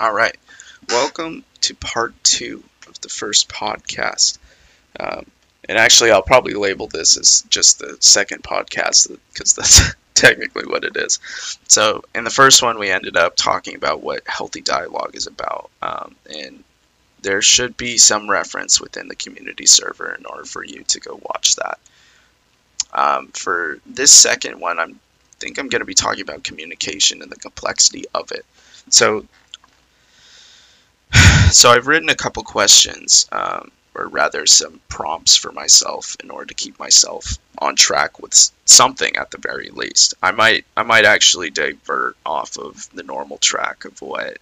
All right. Welcome to part two of the first podcast. Um, and actually, I'll probably label this as just the second podcast because that's technically what it is. So, in the first one, we ended up talking about what healthy dialogue is about. Um, and there should be some reference within the community server in order for you to go watch that. Um, for this second one, I think I'm going to be talking about communication and the complexity of it. So, so I've written a couple questions, um, or rather some prompts for myself in order to keep myself on track with something at the very least. I might I might actually divert off of the normal track of what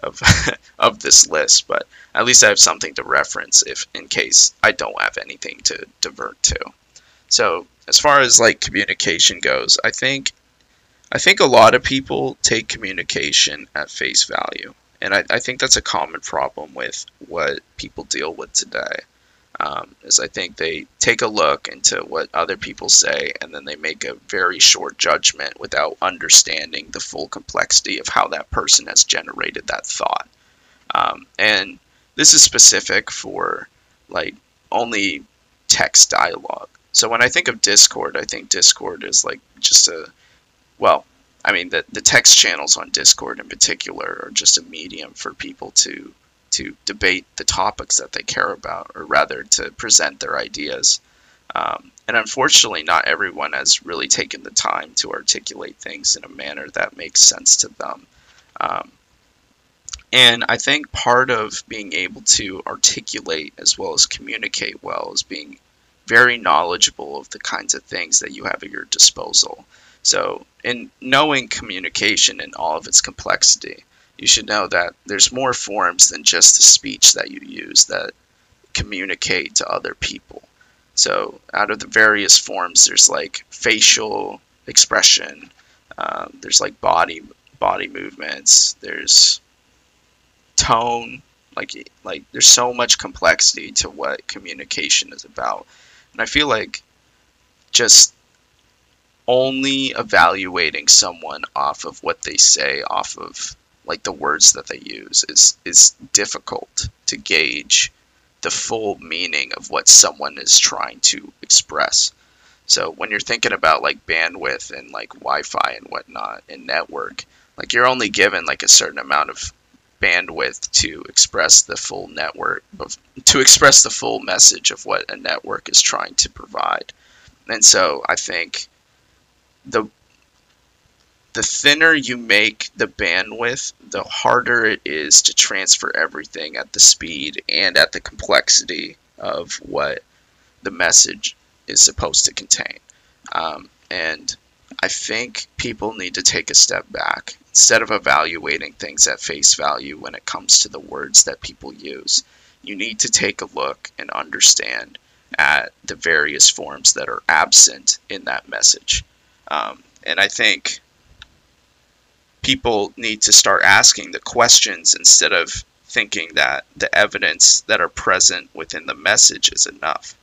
of of this list, but at least I have something to reference if in case I don't have anything to divert to. So as far as like communication goes, I think I think a lot of people take communication at face value. And I, I think that's a common problem with what people deal with today. Um, is I think they take a look into what other people say and then they make a very short judgment without understanding the full complexity of how that person has generated that thought. Um, and this is specific for like only text dialogue. So when I think of Discord, I think Discord is like just a, well, I mean, the, the text channels on Discord in particular are just a medium for people to to debate the topics that they care about, or rather to present their ideas. Um, and unfortunately, not everyone has really taken the time to articulate things in a manner that makes sense to them. Um, and I think part of being able to articulate as well as communicate well is being very knowledgeable of the kinds of things that you have at your disposal. So, in knowing communication in all of its complexity, you should know that there's more forms than just the speech that you use that communicate to other people. So, out of the various forms, there's like facial expression, um, there's like body body movements, there's tone, like like there's so much complexity to what communication is about, and I feel like just only evaluating someone off of what they say, off of like the words that they use, is is difficult to gauge the full meaning of what someone is trying to express. So when you're thinking about like bandwidth and like Wi-Fi and whatnot and network, like you're only given like a certain amount of bandwidth to express the full network of, to express the full message of what a network is trying to provide. And so I think the the thinner you make the bandwidth, the harder it is to transfer everything at the speed and at the complexity of what the message is supposed to contain. Um, and I think people need to take a step back instead of evaluating things at face value when it comes to the words that people use. You need to take a look and understand at the various forms that are absent in that message. Um, and I think people need to start asking the questions instead of thinking that the evidence that are present within the message is enough.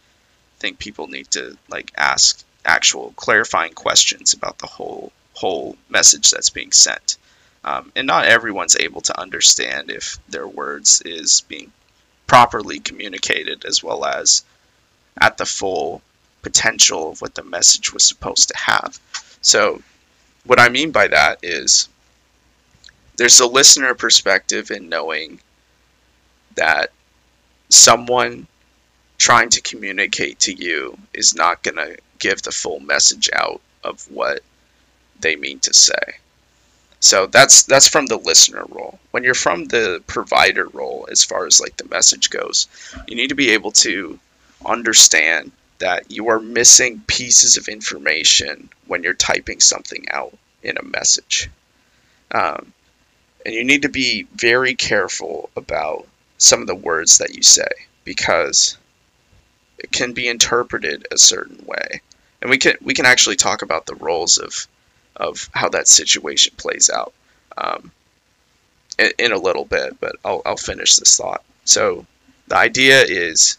I think people need to like ask actual clarifying questions about the whole whole message that's being sent. Um, and not everyone's able to understand if their words is being properly communicated as well as at the full potential of what the message was supposed to have. So, what I mean by that is there's a listener perspective in knowing that someone trying to communicate to you is not going to give the full message out of what they mean to say. So that's that's from the listener role. When you're from the provider role as far as like the message goes, you need to be able to understand that you are missing pieces of information when you're typing something out in a message. Um, and you need to be very careful about some of the words that you say because can be interpreted a certain way. And we can we can actually talk about the roles of of how that situation plays out um, in, in, a little bit, but I'll, I'll finish this thought. So the idea is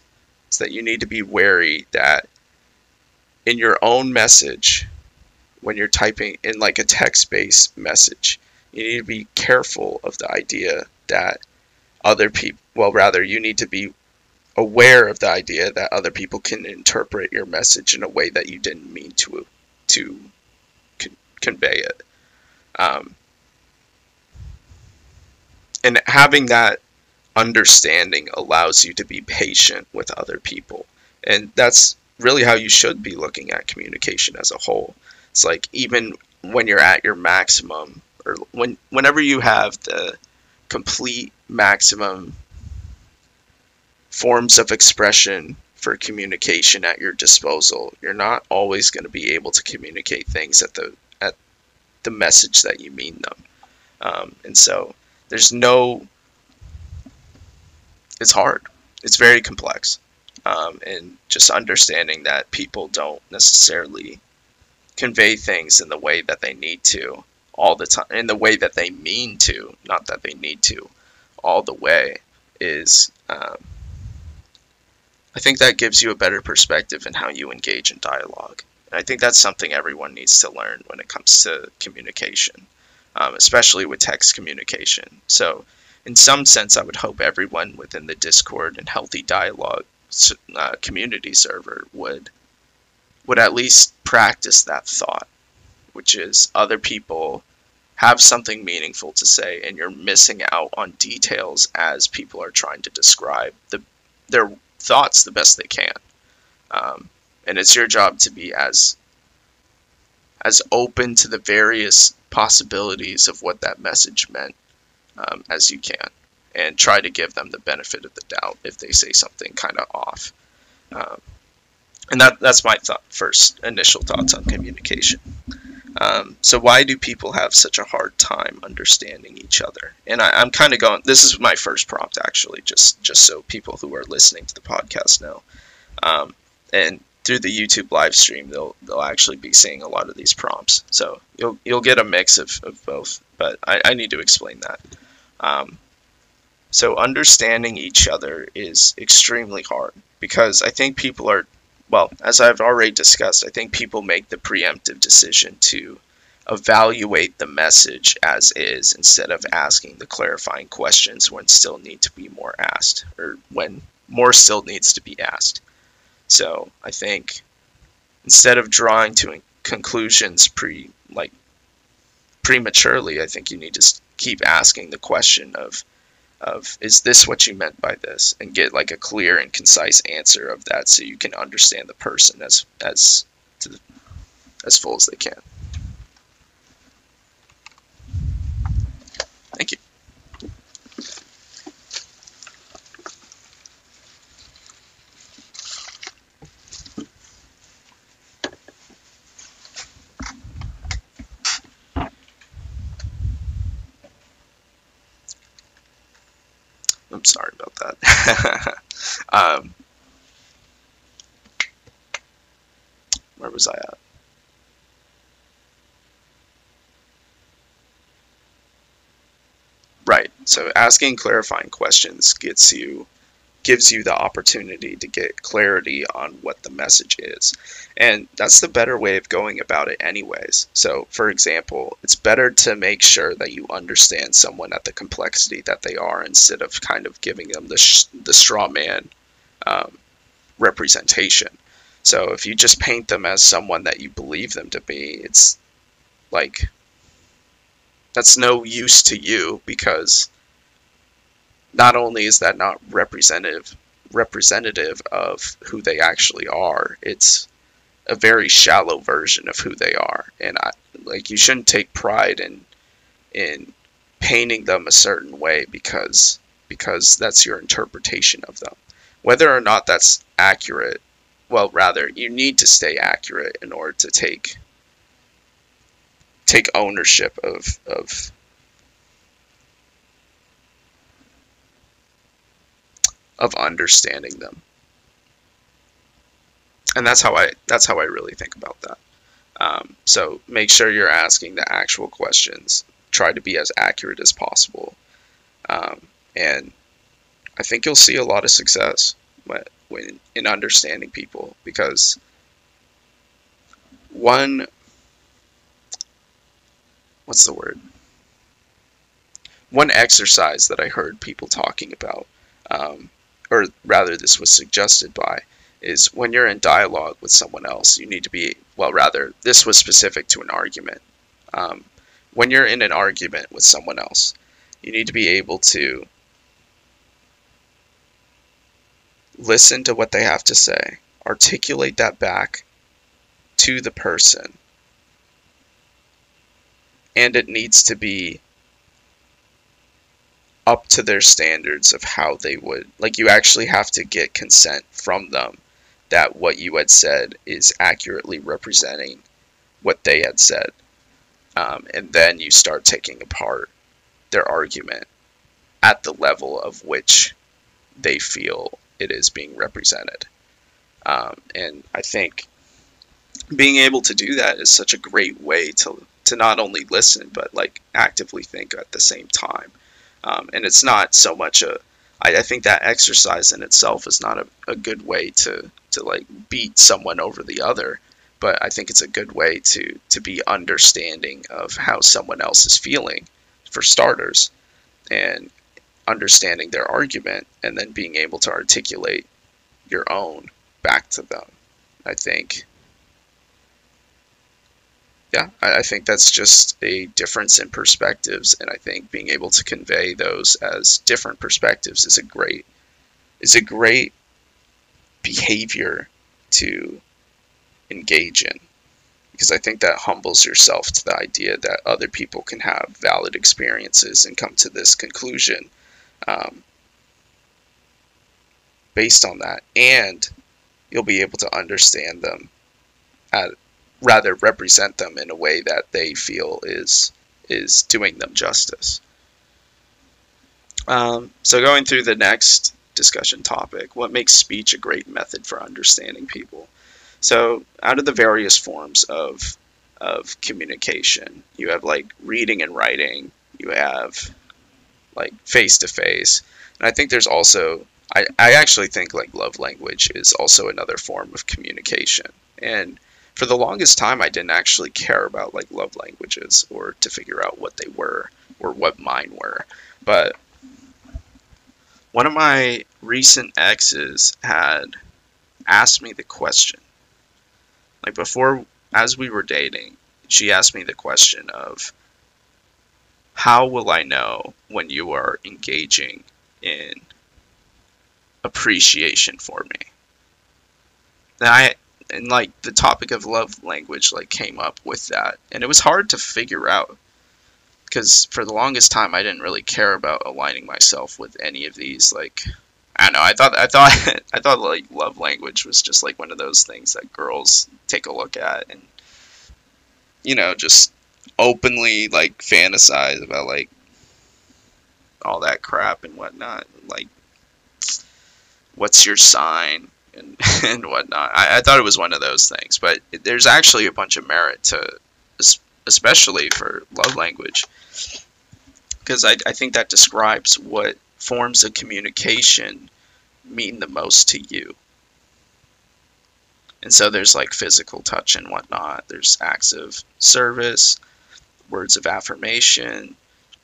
is that you need to be wary that in your own message, when you're typing in like a text based message, you need to be careful of the idea that other people, well, rather, you need to be aware of the idea that other people can interpret your message in a way that you didn't mean to to con- convey it. Um, and having that understanding allows you to be patient with other people. And that's really how you should be looking at communication as a whole. It's like even when you're at your maximum or when whenever you have the complete maximum forms of expression for communication at your disposal, you're not always going to be able to communicate things at the at the message that you mean them. Um, and so there's no it's hard. It's very complex. Um, and just understanding that people don't necessarily convey things in the way that they need to all the time, in the way that they mean to, not that they need to, all the way, is um, I think that gives you a better perspective in how you engage in dialogue. And I think that's something everyone needs to learn when it comes to communication, um, especially with text communication. So in some sense, I would hope everyone within the Discord and Healthy Dialogue uh, community server would would at least practice that thought, which is other people have something meaningful to say, and you're missing out on details as people are trying to describe the their thoughts the best they can. Um, and it's your job to be as as open to the various possibilities of what that message meant um, as you can and try to give them the benefit of the doubt if they say something kind of off. Um, and that that's my thought, first initial thoughts on communication. Um, so why do people have such a hard time understanding each other? And I, am kind of going. This is my first prompt, actually, just just so people who are listening to the podcast know. Um, and through the YouTube live stream, they'll they'll actually be seeing a lot of these prompts. So you'll you'll get a mix of, of both. But I, I need to explain that. Um, so understanding each other is extremely hard because I think people are, well, as I've already discussed, I think people make the preemptive decision to evaluate the message as is instead of asking the clarifying questions when still need to be more asked or when more still needs to be asked. So I think instead of drawing to conclusions pre like prematurely, I think you need to keep asking the question of of is this what you meant by this and get like a clear and concise answer of that so you can understand the person as as the, as full as they can. Thank you. I'm sorry about that. um, where was I at? Right. So asking clarifying questions gets you gives you the opportunity to get clarity on what the message is. And that's the better way of going about it, anyways. So, for example, it's better to make sure that you understand someone at the complexity that they are instead of kind of giving them the, sh- the straw man um, representation. So, if you just paint them as someone that you believe them to be, it's like that's no use to you because not only is that not representative representative of who they actually are, it's a very shallow version of who they are. And I, like you shouldn't take pride in in painting them a certain way because because that's your interpretation of them. Whether or not that's accurate, well rather you need to stay accurate in order to take take ownership of of of understanding them. And that's how I that's how I really think about that. Um, so make sure you're asking the actual questions. Try to be as accurate as possible, um, and I think you'll see a lot of success when, when in understanding people because one what's the word one exercise that I heard people talking about, um, or rather, this was suggested by, is when you're in dialogue with someone else, you need to be, well, rather, this was specific to an argument. Um, when you're in an argument with someone else, you need to be able to listen to what they have to say, articulate that back to the person, and it needs to be up to their standards of how they would like you actually have to get consent from them that what you had said is accurately representing what they had said. Um, and then you start taking apart their argument at the level of which they feel it is being represented. Um, and i think being able to do that is such a great way to to not only listen but like actively think at the same time um, and it's not so much a I, I think that exercise in itself is not a, a good way to to like beat someone over the other but I think it's a good way to to be understanding of how someone else is feeling for starters and understanding their argument and then being able to articulate your own back to them. I think yeah, I, I, think that's just a difference in perspectives, and I think being able to convey those as different perspectives is a great is a great behavior to engage in. Because I think that humbles yourself to the idea that other people can have valid experiences and come to this conclusion um, based on that, and you'll be able to understand them at rather represent them in a way that they feel is is doing them justice. Um, so going through the next discussion topic, what makes speech a great method for understanding people? So out of the various forms of of communication, you have like reading and writing, you have like face to face, and I think there's also I, I actually think like love language is also another form of communication. And for the longest time I didn't actually care about like love languages or to figure out what they were or what mine were. But one of my recent exes had asked me the question. Like before as we were dating, she asked me the question of how will I know when you are engaging in appreciation for me? And I and like the topic of love language like came up with that. And it was hard to figure out because for the longest time I didn't really care about aligning myself with any of these like I don't know I thought I thought I thought like love language was just like one of those things that girls take a look at and you know just openly like fantasize about like all that crap and whatnot like what's your sign and, and whatnot. I, I thought it was one of those things, but there's actually a bunch of merit to, especially for love language, because I, I think that describes what forms of communication mean the most to you. And so there's like physical touch and whatnot. There's acts of service, words of affirmation,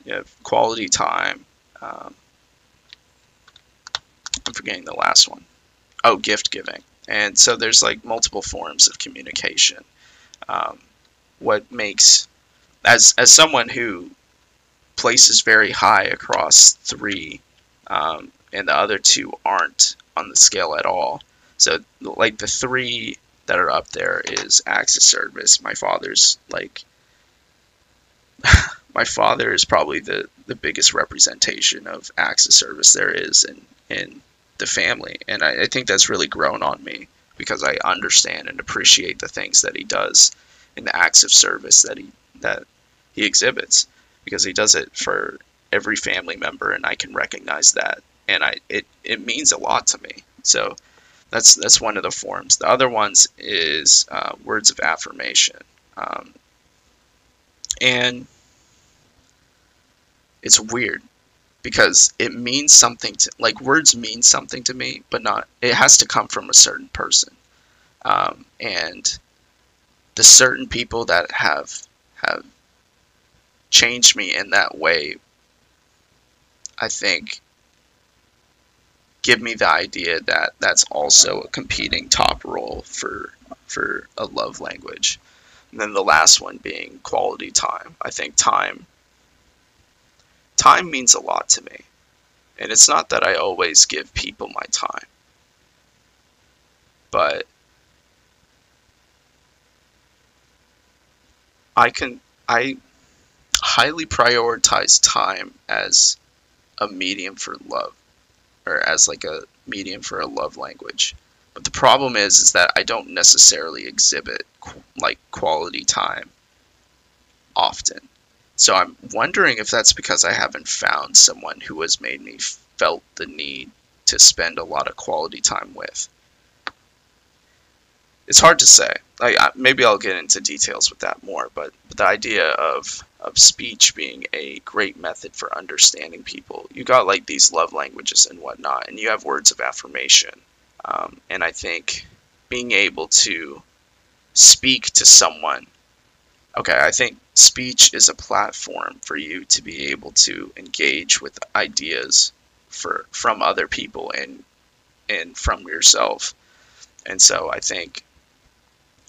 you have quality time. Um, I'm forgetting the last one oh gift giving. And so there's like multiple forms of communication. Um, what makes as as someone who places very high across three um, and the other two aren't on the scale at all. So like the three that are up there is acts of service. My father's like my father is probably the the biggest representation of acts of service there is in in the family. And I, I think that's really grown on me because I understand and appreciate the things that he does and the acts of service that he that he exhibits because he does it for every family member and I can recognize that. And I it, it means a lot to me. So that's that's one of the forms. The other ones is uh, words of affirmation. Um, and it's weird because it means something to like words mean something to me but not it has to come from a certain person um, and the certain people that have have changed me in that way I think, give me the idea that that's also a competing top role for for a love language. And then the last one being quality time. I think time time means a lot to me. And it's not that I always give people my time. But I can I highly prioritize time as a medium for love or as like a medium for a love language. But the problem is is that I don't necessarily exhibit like quality time often. So I'm wondering if that's because I haven't found someone who has made me felt the need to spend a lot of quality time with. It's hard to say. Like maybe I'll get into details with that more, but, but the idea of of speech being a great method for understanding people. You got like these love languages and whatnot, and you have words of affirmation. Um, and I think being able to speak to someone, okay, I think speech is a platform for you to be able to engage with ideas for from other people and and from yourself. And so I think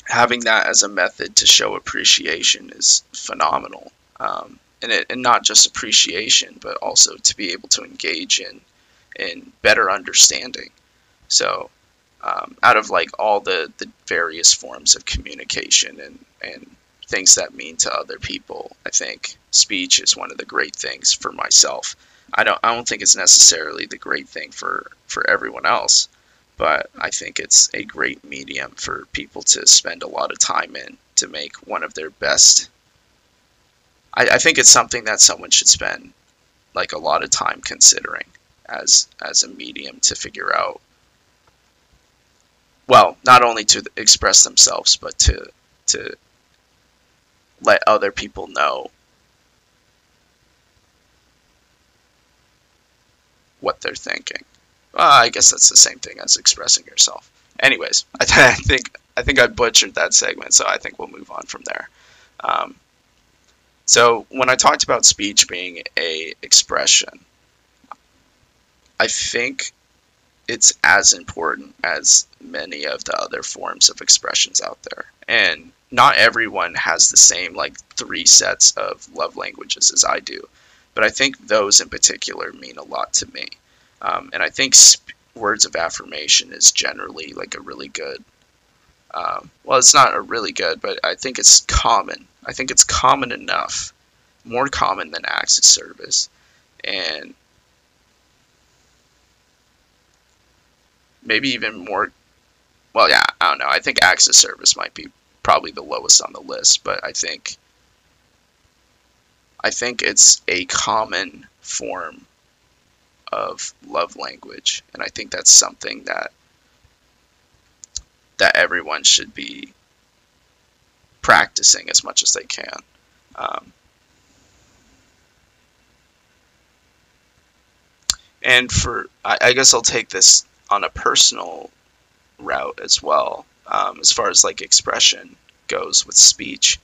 having that as a method to show appreciation is phenomenal um, and it, and not just appreciation, but also to be able to engage in in better understanding. So, um, out of like all the the various forms of communication and and things that mean to other people, I think speech is one of the great things for myself. I don't I don't think it's necessarily the great thing for for everyone else, but I think it's a great medium for people to spend a lot of time in to make one of their best. I, I think it's something that someone should spend like a lot of time considering as as a medium to figure out. Well not only to express themselves but to to let other people know what they're thinking. Well, i guess that's the same thing as expressing yourself. Anyways I, th- I think i think i butchered that segment so i think we'll move on from there. Um, so when I talked about speech being a expression, I think it's as important as many of the other forms of expressions out there. And not everyone has the same like three sets of love languages as I do, but I think those in particular mean a lot to me. Um, and I think words of affirmation is generally like a really good. Um, well, it's not a really good, but I think it's common I think it's common enough, more common than acts of service, and maybe even more. Well, yeah, I don't know. I think acts of service might be probably the lowest on the list, but I think I think it's a common form of love language, and I think that's something that that everyone should be practicing as much as they can. Um, and for, I, I, guess I'll take this on a personal route as well, um, as far as like expression goes with speech.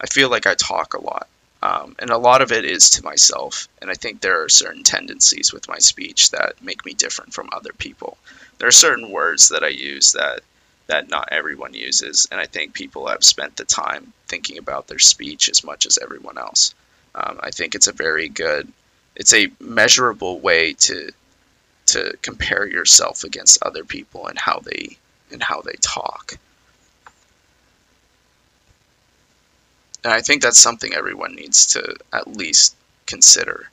I feel like I talk a lot. Um, and a lot of it is to myself. And I think there are certain tendencies with my speech that make me different from other people. There are certain words that I use that that not everyone uses. And I think people have spent the time thinking about their speech as much as everyone else. Um, I think it's a very good, it's a measurable way to to compare yourself against other people and how they and how they talk. And I think that's something everyone needs to at least consider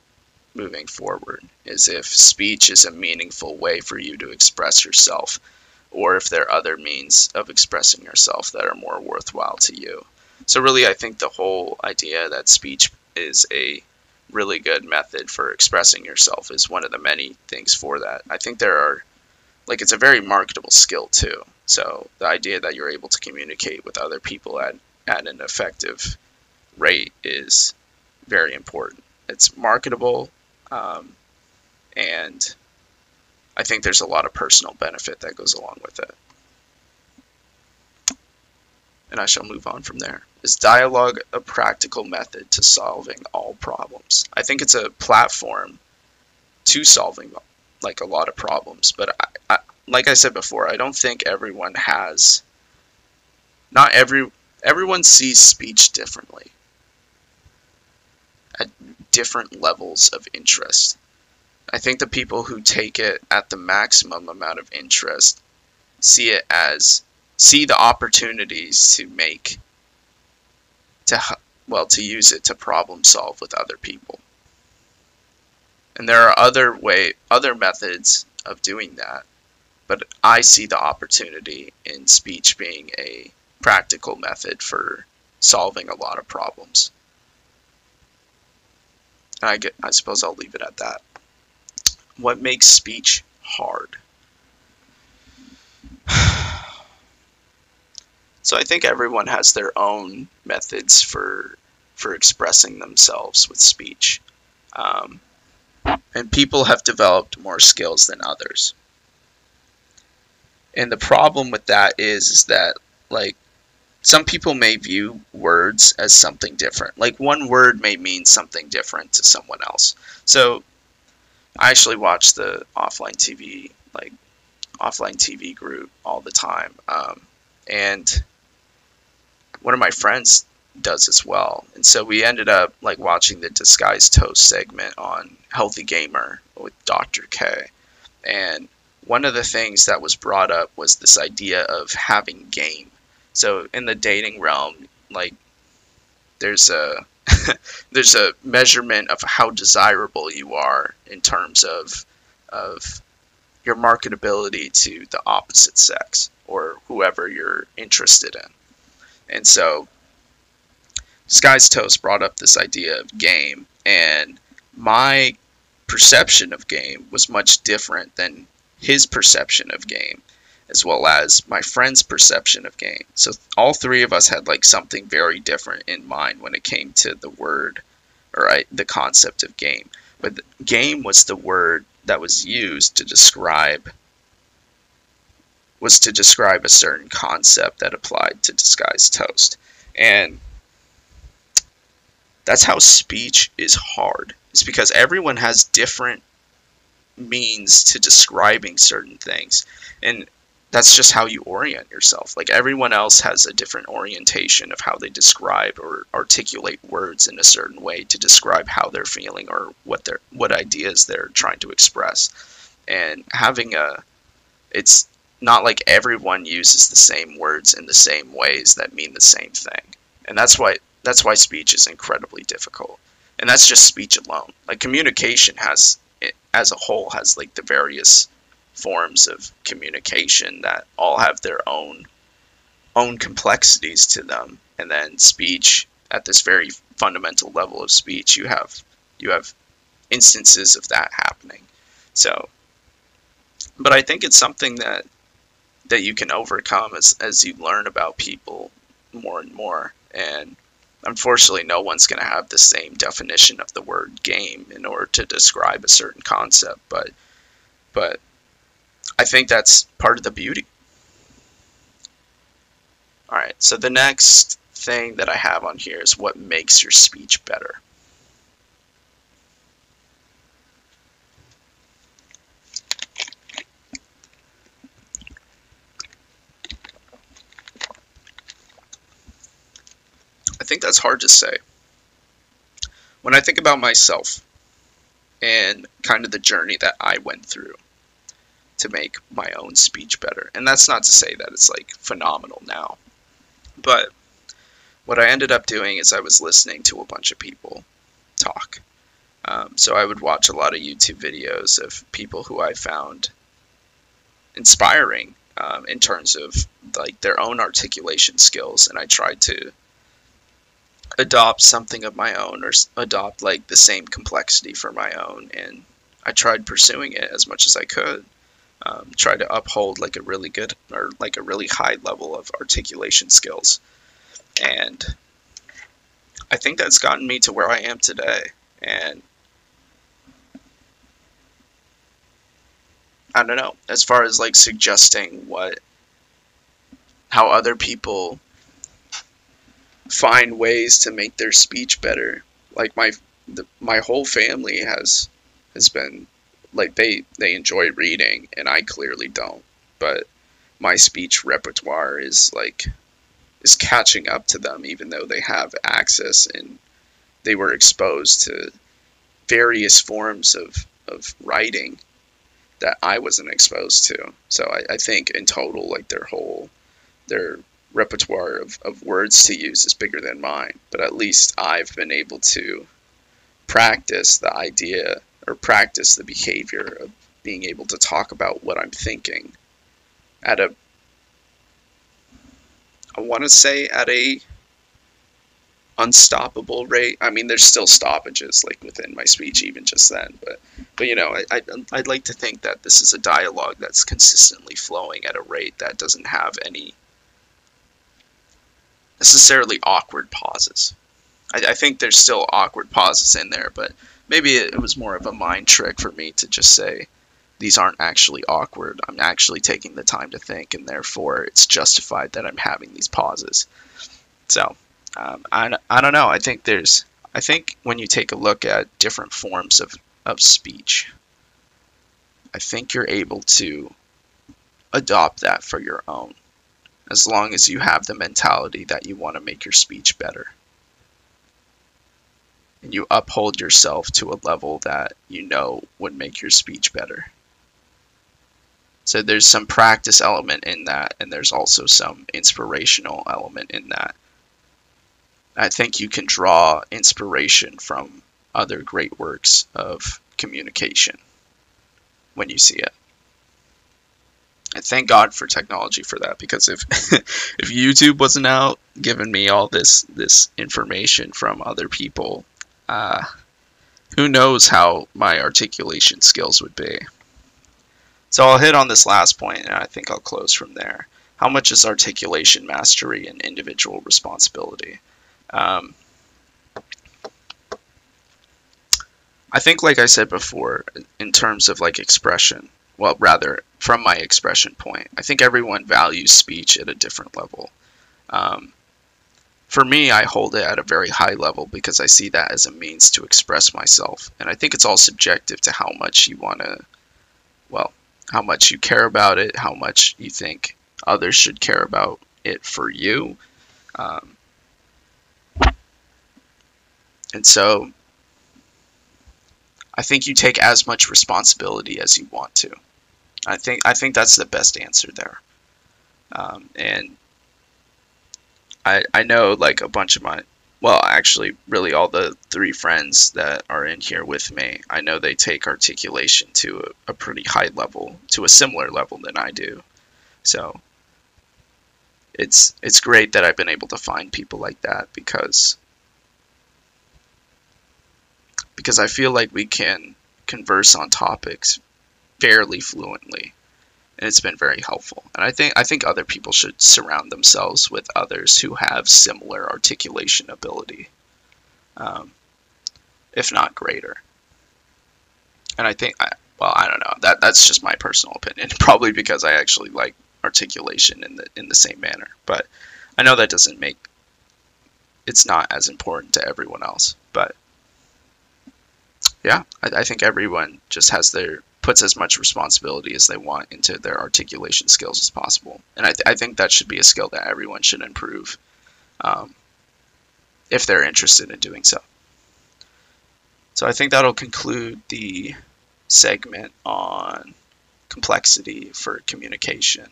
moving forward is if speech is a meaningful way for you to express yourself or if there are other means of expressing yourself that are more worthwhile to you. So, really, I think the whole idea that speech is a really good method for expressing yourself is one of the many things for that. I think there are, like, it's a very marketable skill too. So, the idea that you're able to communicate with other people at, at an effective rate is very important. It's marketable, um, and I think there's a lot of personal benefit that goes along with it. And I shall move on from there. Is dialogue a practical method to solving all problems? I think it's a platform to solving like a lot of problems. But I, I, like I said before, I don't think everyone has. Not every everyone sees speech differently at different levels of interest. I think the people who take it at the maximum amount of interest see it as see the opportunities to make to well to use it to problem solve with other people. And there are other way other methods of doing that. But I see the opportunity in speech being a practical method for solving a lot of problems. I get I suppose I'll leave it at that. What makes speech hard? so I think everyone has their own methods for for expressing themselves with speech. Um, and people have developed more skills than others. And the problem with that is, is that like some people may view words as something different. Like one word may mean something different to someone else. So I actually watch the offline TV like offline TV group all the time, um, and one of my friends does as well. And so we ended up like watching the Disguised Toast segment on Healthy Gamer with Dr. K. And one of the things that was brought up was this idea of having game. So in the dating realm, like there's a there's a measurement of how desirable you are in terms of of your marketability to the opposite sex or whoever you're interested in. And so Disguised Toast brought up this idea of game, and my perception of game was much different than his perception of game, as well as my friend's perception of game. So all three of us had like something very different in mind when it came to the word, or right, the concept of game. But game was the word that was used to describe was to describe a certain concept that applied to disguised toast. And that's how speech is hard. It's because everyone has different means to describing certain things. And that's just how you orient yourself. Like everyone else has a different orientation of how they describe or articulate words in a certain way to describe how they're feeling or what they're what ideas they're trying to express. And having a it's not like everyone uses the same words in the same ways that mean the same thing. And that's why that's why speech is incredibly difficult. And that's just speech alone. Like communication has, as a whole, has like the various forms of communication that all have their own own complexities to them. And then speech, at this very fundamental level of speech, you have you have instances of that happening. So, but I think it's something that that you can overcome as as you learn about people more and more. And unfortunately, no one's going to have the same definition of the word game in order to describe a certain concept. But, but I think that's part of the beauty. All right, so the next thing that I have on here is what makes your speech better. Think that's hard to say. When I think about myself and kind of the journey that I went through to make my own speech better, and that's not to say that it's like phenomenal now, but what I ended up doing is I was listening to a bunch of people talk. Um, so I would watch a lot of YouTube videos of people who I found inspiring um, in terms of like their own articulation skills, and I tried to adopt something of my own or adopt like the same complexity for my own and I tried pursuing it as much as I could. Um, try to uphold like a really good or like a really high level of articulation skills. And I think that's gotten me to where I am today and I don't know. As far as like suggesting what how other people find ways to make their speech better. Like my the, my whole family has has been like they they enjoy reading and I clearly don't. But my speech repertoire is like is catching up to them even though they have access and they were exposed to various forms of, of writing that I wasn't exposed to. So I, I think in total like their whole their repertoire of, of words to use is bigger than mine. But at least I've been able to practice the idea or practice the behavior of being able to talk about what I'm thinking at a I want to say at a unstoppable rate. I mean, there's still stoppages like within my speech even just then, but but you know, I, I I'd like to think that this is a dialogue that's consistently flowing at a rate that doesn't have any necessarily awkward pauses. I, I think there's still awkward pauses in there, but maybe it was more of a mind trick for me to just say these aren't actually awkward. I'm actually taking the time to think, and therefore it's justified that I'm having these pauses. So, um, I, I don't know. I think there's, I think when you take a look at different forms of, of speech, I think you're able to adopt that for your own, as long as you have the mentality that you want to make your speech better. And you uphold yourself to a level that you know would make your speech better. So there's some practice element in that, and there's also some inspirational element in that. I think you can draw inspiration from other great works of communication when you see it. And thank God for technology for that because if if YouTube wasn't out giving me all this this information from other people, uh, who knows how my articulation skills would be. So I'll hit on this last point and I think I'll close from there. How much is articulation mastery and individual responsibility? Um, I think, like I said before, in terms of like expression, well, rather from my expression point, I think everyone values speech at a different level. Um, for me, I hold it at a very high level because I see that as a means to express myself. And I think it's all subjective to how much you want to, well, how much you care about it, how much you think others should care about it for you. Um, and so I think you take as much responsibility as you want to. I think I think that's the best answer there. Um, and I I know like a bunch of my well, actually, really all the three friends that are in here with me, I know they take articulation to a, a pretty high level, to a similar level than I do. So it's it's great that I've been able to find people like that because because I feel like we can converse on topics fairly fluently and it's been very helpful. And I think I think other people should surround themselves with others who have similar articulation ability, um, if not greater. And I think, I, well, I don't know. That that's just my personal opinion. Probably because I actually like articulation in the in the same manner. But I know that doesn't make it's not as important to everyone else. But yeah, I, I think everyone just has their puts as much responsibility as they want into their articulation skills as possible. And I, th- I think that should be a skill that everyone should improve um, if they're interested in doing so. So I think that'll conclude the segment on complexity for communication.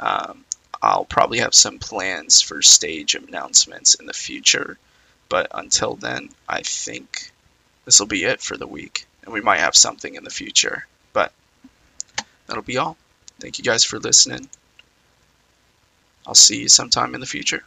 Um, I'll probably have some plans for stage announcements in the future, but until then, I think this will be it for the week, and we might have something in the future But that'll be all. Thank you guys for listening. I'll see you sometime in the future.